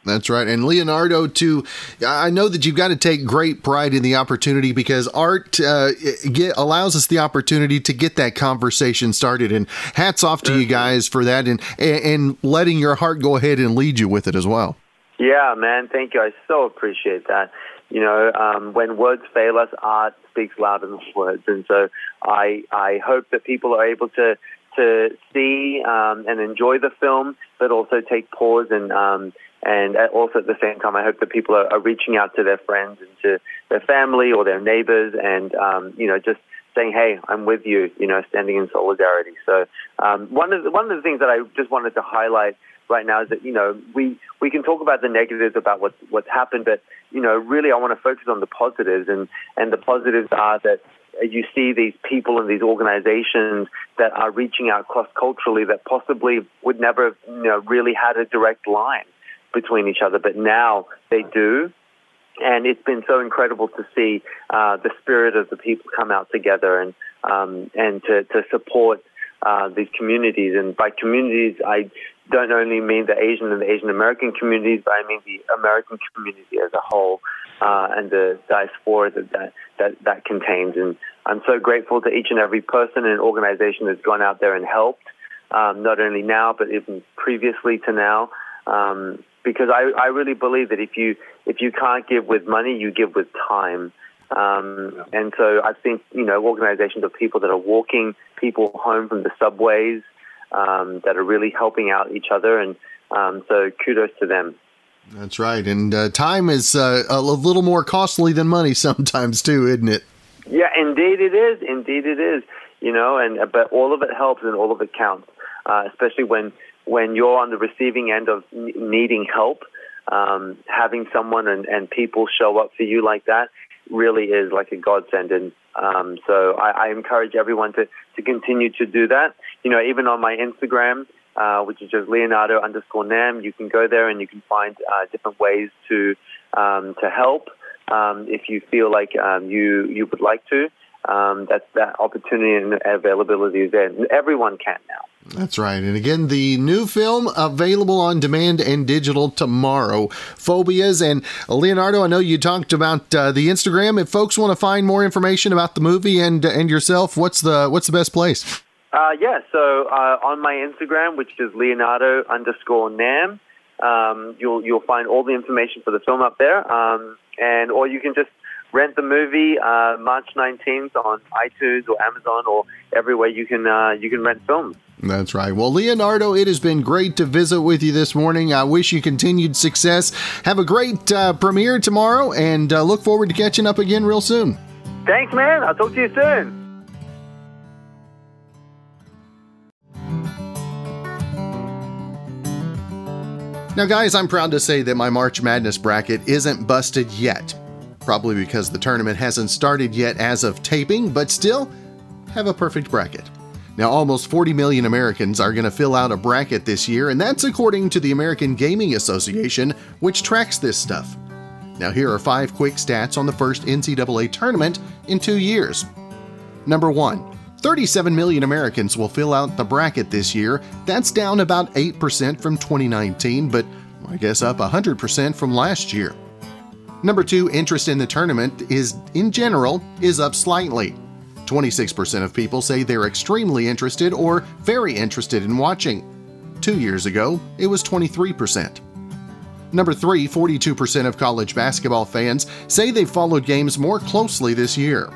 That's right. And Leonardo, too, I know that you've got to take great pride in the opportunity because art uh, get, allows us the opportunity to get that conversation started. And hats off to mm-hmm. you guys for that and, and letting your heart go ahead and lead you with it as well. Yeah, man. Thank you. I so appreciate that. You know, um, when words fail us, art speaks louder than words. And so I, I hope that people are able to to see um, and enjoy the film, but also take pause and um, and also at the same time, I hope that people are, are, reaching out to their friends and to their family or their neighbors, and um, you know just saying, "Hey, I'm with you," you know, standing in solidarity. So um, one of the, one of the things that I just wanted to highlight right now is that you know we we can talk about the negatives about what what's happened, but you know really I want to focus on the positives, and and the positives are that you see these people and these organizations that are reaching out cross culturally that possibly would never have you know, really had a direct line between each other, but now they do. And it's been so incredible to see uh, the spirit of the people come out together and um, and to, to support uh, these communities. And by communities, I don't only mean the Asian and the Asian American communities, but I mean the American community as a whole uh, and the diaspora that, that, that, that contains. And I'm so grateful to each and every person and organization that's gone out there and helped, um, not only now, but even previously to now. Um, because I, I really believe that if you if you can't give with money, you give with time. Um, and so I think you know organizations of people that are walking people home from the subways, um, that are really helping out each other, and um, so kudos to them. That's right, and uh, time is uh, a little more costly than money sometimes too, isn't it? Yeah, indeed it is. Indeed it is. You know, and but all of it helps and all of it counts, uh, especially when when you're on the receiving end of needing help. Um, having someone and, and people show up for you like that really is like a godsend. And um, so I, I encourage everyone to, to continue to do that. You know, even on my Instagram, uh, which is just Leonardo underscore Nam, you can go there and you can find uh, different ways to um, to help um, if you feel like um, you you would like to. Um, that that opportunity and availability is there. Everyone can now. That's right. And again, the new film available on demand and digital tomorrow. Phobias. And Leonardo, I know you talked about uh, the Instagram. If folks want to find more information about the movie and and yourself, what's the what's the best place? Uh, yeah. So uh, on my Instagram, which is Leonardo underscore Nam, um, you'll you'll find all the information for the film up there. Um, and or you can just rent the movie uh, March 19th on iTunes or Amazon or everywhere you can uh, you can rent films. That's right. Well, Leonardo, it has been great to visit with you this morning. I wish you continued success. Have a great uh, premiere tomorrow, and uh, look forward to catching up again real soon. Thanks, man. I'll talk to you soon. Now, guys, I'm proud to say that my March Madness bracket isn't busted yet. Probably because the tournament hasn't started yet as of taping, but still, have a perfect bracket. Now, almost 40 million Americans are going to fill out a bracket this year, and that's according to the American Gaming Association, which tracks this stuff. Now, here are five quick stats on the first NCAA tournament in two years. Number 1. 37 million Americans will fill out the bracket this year. That's down about 8% from 2019, but I guess up 100% from last year. Number 2, interest in the tournament is in general is up slightly. 26% of people say they're extremely interested or very interested in watching. Two years ago, it was 23%. Number 3, 42% of college basketball fans say they've followed games more closely this year.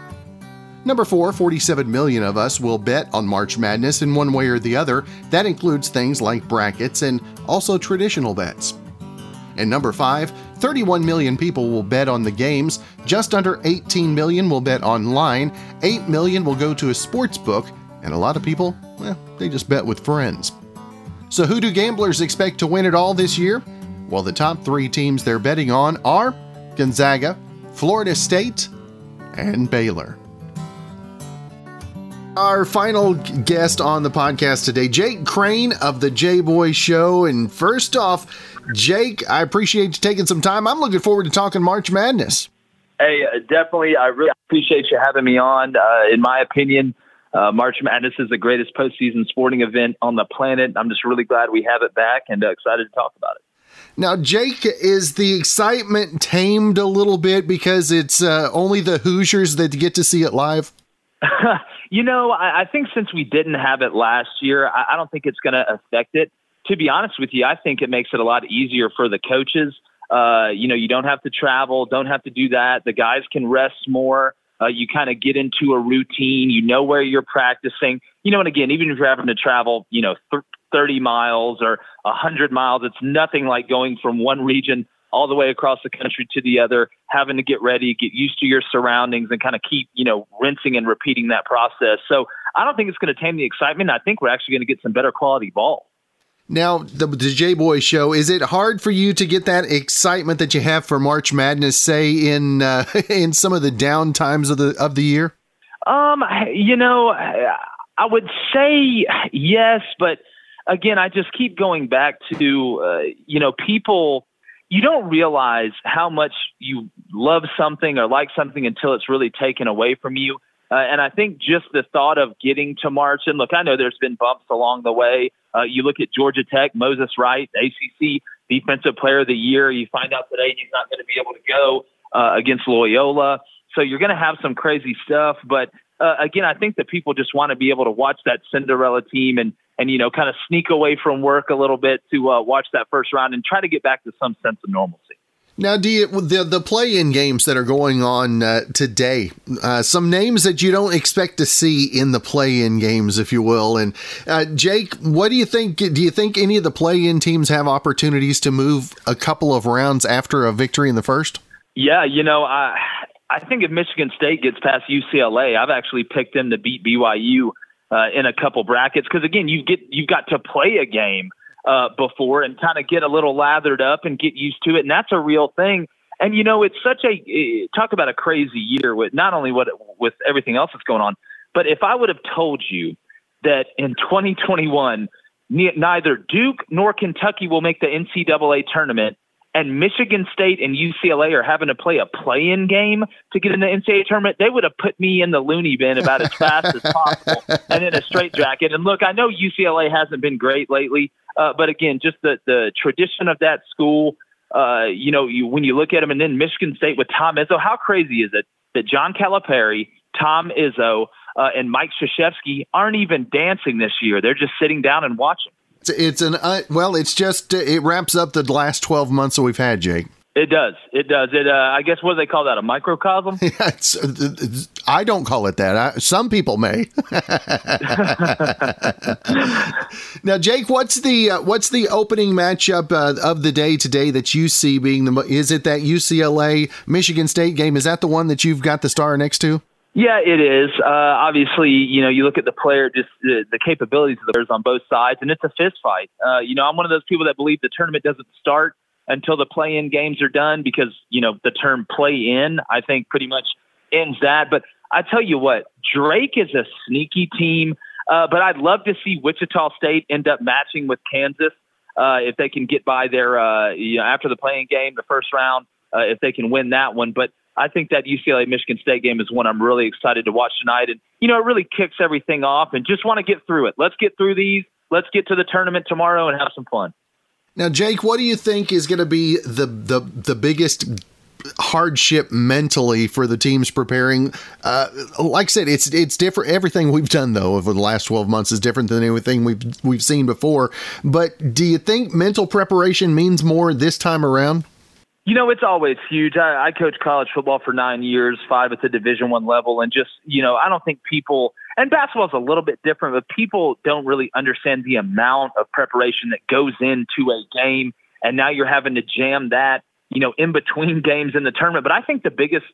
Number 4, 47 million of us will bet on March Madness in one way or the other. That includes things like brackets and also traditional bets. And number 5, 31 million people will bet on the games, just under 18 million will bet online, 8 million will go to a sports book, and a lot of people, well, they just bet with friends. So, who do gamblers expect to win it all this year? Well, the top three teams they're betting on are Gonzaga, Florida State, and Baylor. Our final guest on the podcast today, Jake Crain of the J Boy Show. And first off, Jake, I appreciate you taking some time. I'm looking forward to talking March Madness. Hey, uh, definitely. I really appreciate you having me on. Uh, in my opinion, uh, March Madness is the greatest postseason sporting event on the planet. I'm just really glad we have it back and uh, excited to talk about it. Now, Jake, is the excitement tamed a little bit because it's uh, only the Hoosiers that get to see it live? you know, I, I, think since we didn't have it last year, I, I don't think it's going to affect it to be honest with you, I think it makes it a lot easier for the coaches. Uh, you know, you don't have to travel, don't have to do that. The guys can rest more. Uh, you kind of get into a routine. You know where you're practicing. You know, and again, even if you're having to travel, you know, th- 30 miles or 100 miles, it's nothing like going from one region all the way across the country to the other, having to get ready, get used to your surroundings, and kind of keep, you know, rinsing and repeating that process. So I don't think it's going to tame the excitement. I think we're actually going to get some better quality ball. Now, the, the J Boy show, is it hard for you to get that excitement that you have for March Madness, say in uh, in some of the down times of the of the year? Um, you know, I would say yes, but again, I just keep going back to uh, you know, people you don't realize how much you love something or like something until it's really taken away from you. Uh, and I think just the thought of getting to March, and look, I know there's been bumps along the way. Uh, you look at Georgia Tech, Moses Wright, ACC Defensive Player of the Year. You find out today he's not going to be able to go uh, against Loyola. So you're going to have some crazy stuff. But uh, again, I think that people just want to be able to watch that Cinderella team and and you know kind of sneak away from work a little bit to uh, watch that first round and try to get back to some sense of normalcy. Now, do you, the the play-in games that are going on uh, today? Uh, some names that you don't expect to see in the play-in games, if you will. And uh, Jake, what do you think? Do you think any of the play-in teams have opportunities to move a couple of rounds after a victory in the first? Yeah, you know, I I think if Michigan State gets past UCLA, I've actually picked them to beat BYU uh, in a couple brackets because again, you get you've got to play a game uh, before and kind of get a little lathered up and get used to it, and that's a real thing. And you know, it's such a eh, talk about a crazy year with not only what with everything else that's going on, but if I would have told you that in 2021 neither Duke nor Kentucky will make the NCAA tournament, and Michigan State and UCLA are having to play a play-in game to get in the NCAA tournament, they would have put me in the loony bin about as fast as possible and in a straitjacket. And look, I know UCLA hasn't been great lately, uh, but again, just the the tradition of that school. Uh, you know, you, when you look at them, and then Michigan State with Tom Izzo, how crazy is it that John Calipari, Tom Izzo, uh, and Mike Krzyzewski aren't even dancing this year? They're just sitting down and watching. It's, an uh, well, it's just it wraps up the last twelve months that we've had, Jake. It does. It does. It. Uh, I guess what do they call that? A microcosm? Yeah, it's, it's, I don't call it that. I, some people may. now, Jake, what's the uh, what's the opening matchup uh, of the day today that you see being the? Is it that UCLA Michigan State game? Is that the one that you've got the star next to? Yeah, it is. Uh, obviously, you know, you look at the player, just the, the capabilities of the players on both sides, and it's a fist fight. Uh, you know, I'm one of those people that believe the tournament doesn't start until the play-in games are done because you know the term play-in, I think, pretty much ends that. But I tell you what, Drake is a sneaky team, uh, but I'd love to see Wichita State end up matching with Kansas uh, if they can get by their, uh, you know, after the playing game, the first round, uh, if they can win that one. But I think that UCLA Michigan State game is one I'm really excited to watch tonight. And, you know, it really kicks everything off and just want to get through it. Let's get through these. Let's get to the tournament tomorrow and have some fun. Now, Jake, what do you think is going to be the, the, the biggest hardship mentally for the teams preparing. Uh, like I said, it's it's different. Everything we've done though over the last twelve months is different than anything we've we've seen before. But do you think mental preparation means more this time around? You know, it's always huge. I, I coached college football for nine years, five at the Division One level, and just you know, I don't think people and basketball is a little bit different, but people don't really understand the amount of preparation that goes into a game. And now you're having to jam that, you know, in between games in the tournament. But I think the biggest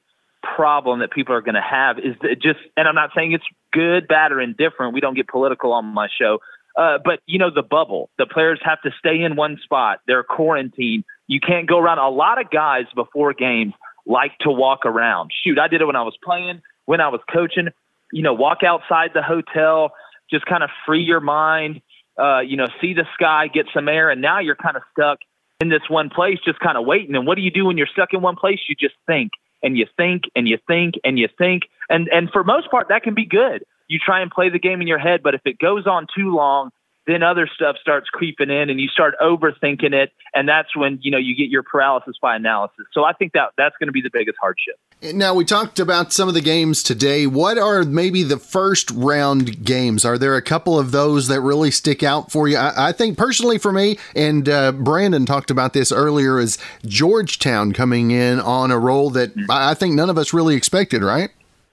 problem that people are going to have is just, and I'm not saying it's good, bad, or indifferent. We don't get political on my show. Uh, but you know the bubble. The players have to stay in one spot. They're quarantined. You can't go around. A lot of guys before games like to walk around. Shoot, I did it when I was playing, when I was coaching. You know, walk outside the hotel, just kind of free your mind. Uh, you know, see the sky, get some air, and now you're kind of stuck in this one place, just kind of waiting. And what do you do when you're stuck in one place? You just think and you think and you think and you think, and and for most part, that can be good you try and play the game in your head, but if it goes on too long, then other stuff starts creeping in and you start overthinking it and that's when you know you get your paralysis by analysis so i think that that's going to be the biggest hardship now we talked about some of the games today what are maybe the first round games are there a couple of those that really stick out for you i, I think personally for me and uh, brandon talked about this earlier is georgetown coming in on a role that i think none of us really expected right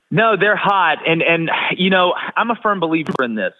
No, they're hot, and and you know I'm a firm believer in this.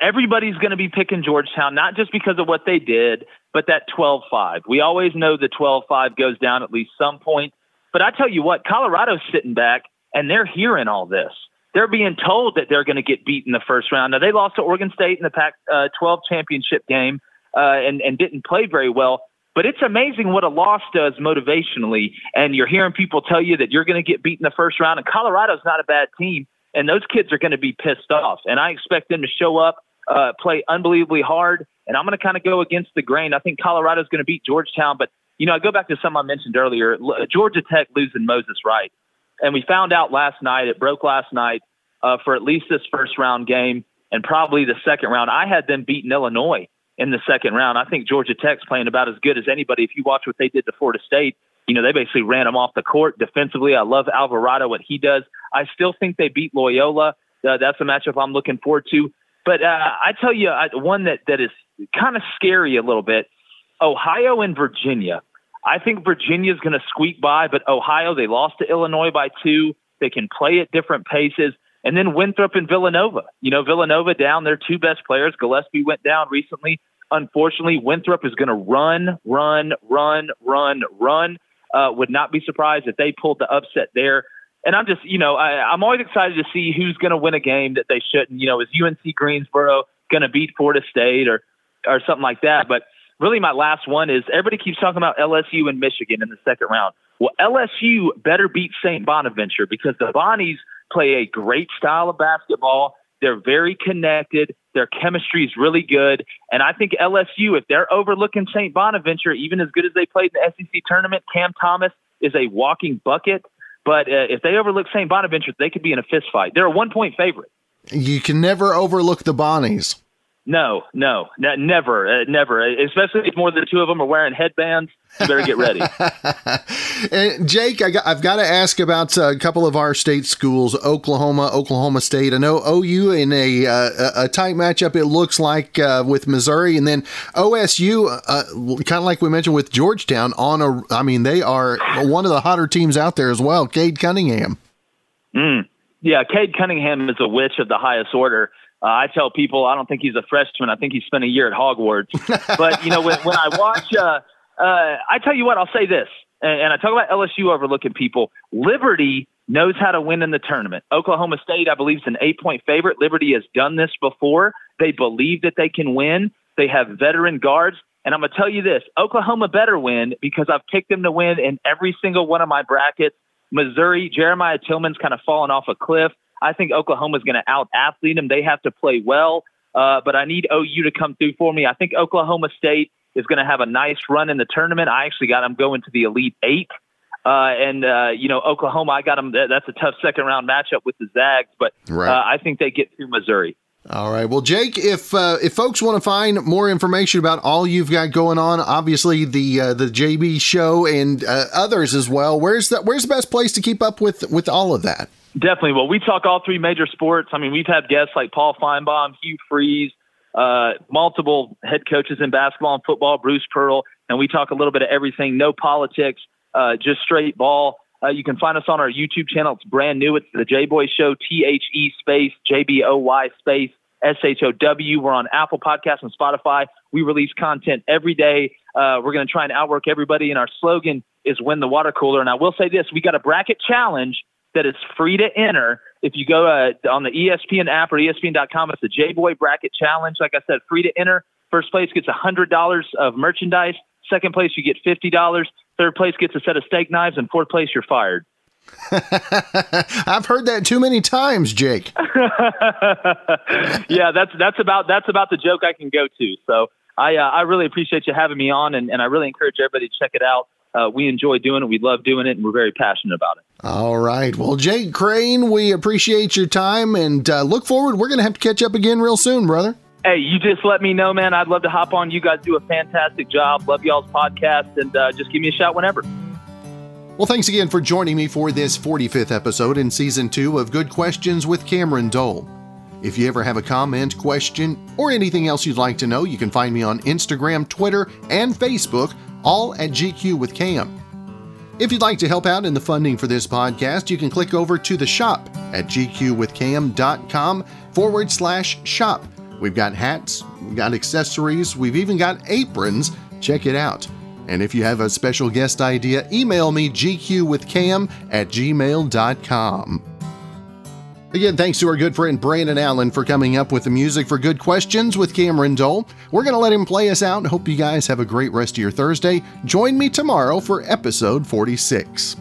Everybody's going to be picking Georgetown, not just because of what they did, but that 12-5. We always know the 12-5 goes down at least some point. But I tell you what, Colorado's sitting back and they're hearing all this. They're being told that they're going to get beat in the first round. Now they lost to Oregon State in the Pac-12 uh, championship game uh, and and didn't play very well. But it's amazing what a loss does motivationally. And you're hearing people tell you that you're going to get beat in the first round. And Colorado's not a bad team. And those kids are going to be pissed off. And I expect them to show up, uh, play unbelievably hard. And I'm going to kind of go against the grain. I think Colorado's going to beat Georgetown. But, you know, I go back to something I mentioned earlier Georgia Tech losing Moses Wright. And we found out last night, it broke last night uh, for at least this first round game and probably the second round. I had them beating Illinois in the second round. I think Georgia Tech's playing about as good as anybody. If you watch what they did to Florida State, you know, they basically ran them off the court defensively. I love Alvarado, what he does. I still think they beat Loyola. Uh, that's a matchup I'm looking forward to. But uh, I tell you, I, one that, that is kind of scary a little bit Ohio and Virginia. I think Virginia's going to squeak by, but Ohio, they lost to Illinois by two. They can play at different paces. And then Winthrop and Villanova. You know, Villanova down their two best players. Gillespie went down recently unfortunately, Winthrop is going to run, run, run, run, run. Uh, would not be surprised if they pulled the upset there. And I'm just, you know, I, I'm always excited to see who's going to win a game that they shouldn't. You know, is UNC Greensboro going to beat Florida State or or something like that? But really, my last one is everybody keeps talking about LSU and Michigan in the second round. Well, LSU better beat St. Bonaventure because the Bonnies play a great style of basketball. They're very connected. Their chemistry is really good. And I think LSU, if they're overlooking St. Bonaventure, even as good as they played in the SEC tournament, Cam Thomas is a walking bucket. But uh, if they overlook St. Bonaventure, they could be in a fist fight. They're a one point favorite. You can never overlook the Bonnies. No, no, never, uh, never. Especially if more than two of them are wearing headbands. You better get ready. and Jake, I have got to ask about uh, a couple of our state schools: Oklahoma, Oklahoma State. I know OU in a uh, a tight matchup. It looks like uh, with Missouri, and then OSU, uh, kind of like we mentioned with Georgetown. On a, I mean, they are one of the hotter teams out there as well. Cade Cunningham. Mm. Yeah, Cade Cunningham is a witch of the highest order. Uh, I tell people I don't think he's a freshman. I think he spent a year at Hogwarts. but you know, when, when I watch, uh, uh, I tell you what, I'll say this, and, and I talk about LSU overlooking people. Liberty knows how to win in the tournament. Oklahoma State, I believe, is an eight-point favorite. Liberty has done this before. They believe that they can win. They have veteran guards. And I'm going to tell you this Oklahoma better win because I've picked them to win in every single one of my brackets. Missouri, Jeremiah Tilmon's kind of fallen off a cliff. I think Oklahoma's going to out athlete them. They have to play well, uh, but I need OU to come through for me. I think Oklahoma State is going to have a nice run in the tournament. I actually got them going to the Elite Eight. Uh, and uh, you know Oklahoma, I got them. That's a tough second round matchup with the Zags, but right. uh, I think they get through Missouri. All right. Well, Jake, if uh, if folks want to find more information about all you've got going on, obviously the uh, the JB show and uh, others as well, where's that? Where's the best place to keep up with with all of that? Definitely. Well, we talk all three major sports. I mean, we've had guests like Paul Finebaum, Hugh Freeze, uh, multiple head coaches in basketball and football, Bruce Pearl, and we talk a little bit of everything. No politics, uh, just straight ball. Uh, you can find us on our YouTube channel. It's brand new. It's the J Boy Show, T H E space J B O Y space S H O W. We're on Apple Podcasts and Spotify. We release content every day. Uh, we're going to try and outwork everybody, and our slogan is "Win the Water Cooler." And I will say this: we got a bracket challenge that is free to enter. If you go uh, on the ESPN app or ESPN.com, it's the J Boy Bracket Challenge. Like I said, free to enter. First place gets $100 of merchandise. Second place, you get $50. Third place gets a set of steak knives. And fourth place, you're fired. I've heard that too many times, Jake. yeah, that's that's about that's about the joke I can go to. So I uh, I really appreciate you having me on, and, and I really encourage everybody to check it out uh, we enjoy doing it. We love doing it, and we're very passionate about it. All right. Well, Jake Crain, we appreciate your time and uh, look forward. We're going to have to catch up again real soon, brother. Hey, you just let me know, man. I'd love to hop on. You guys do a fantastic job. Love y'all's podcast, and uh, just give me a shout whenever. Well, thanks again for joining me for this 45th episode in season two of Good Questions with Cameron Dole. If you ever have a comment, question, or anything else you'd like to know, you can find me on Instagram, Twitter, and Facebook all at GQ with Cam. If you'd like to help out in the funding for this podcast, you can click over to the shop at gqwithcam.com forward slash shop. We've got hats, we've got accessories, we've even got aprons. Check it out. And if you have a special guest idea, email me gqwithcam at gmail.com. Again, thanks to our good friend Brandon Allen for coming up with the music for Good Questions with Cameron Dole. We're going to let him play us out. Hope you guys have a great rest of your Thursday. Join me tomorrow for episode 46.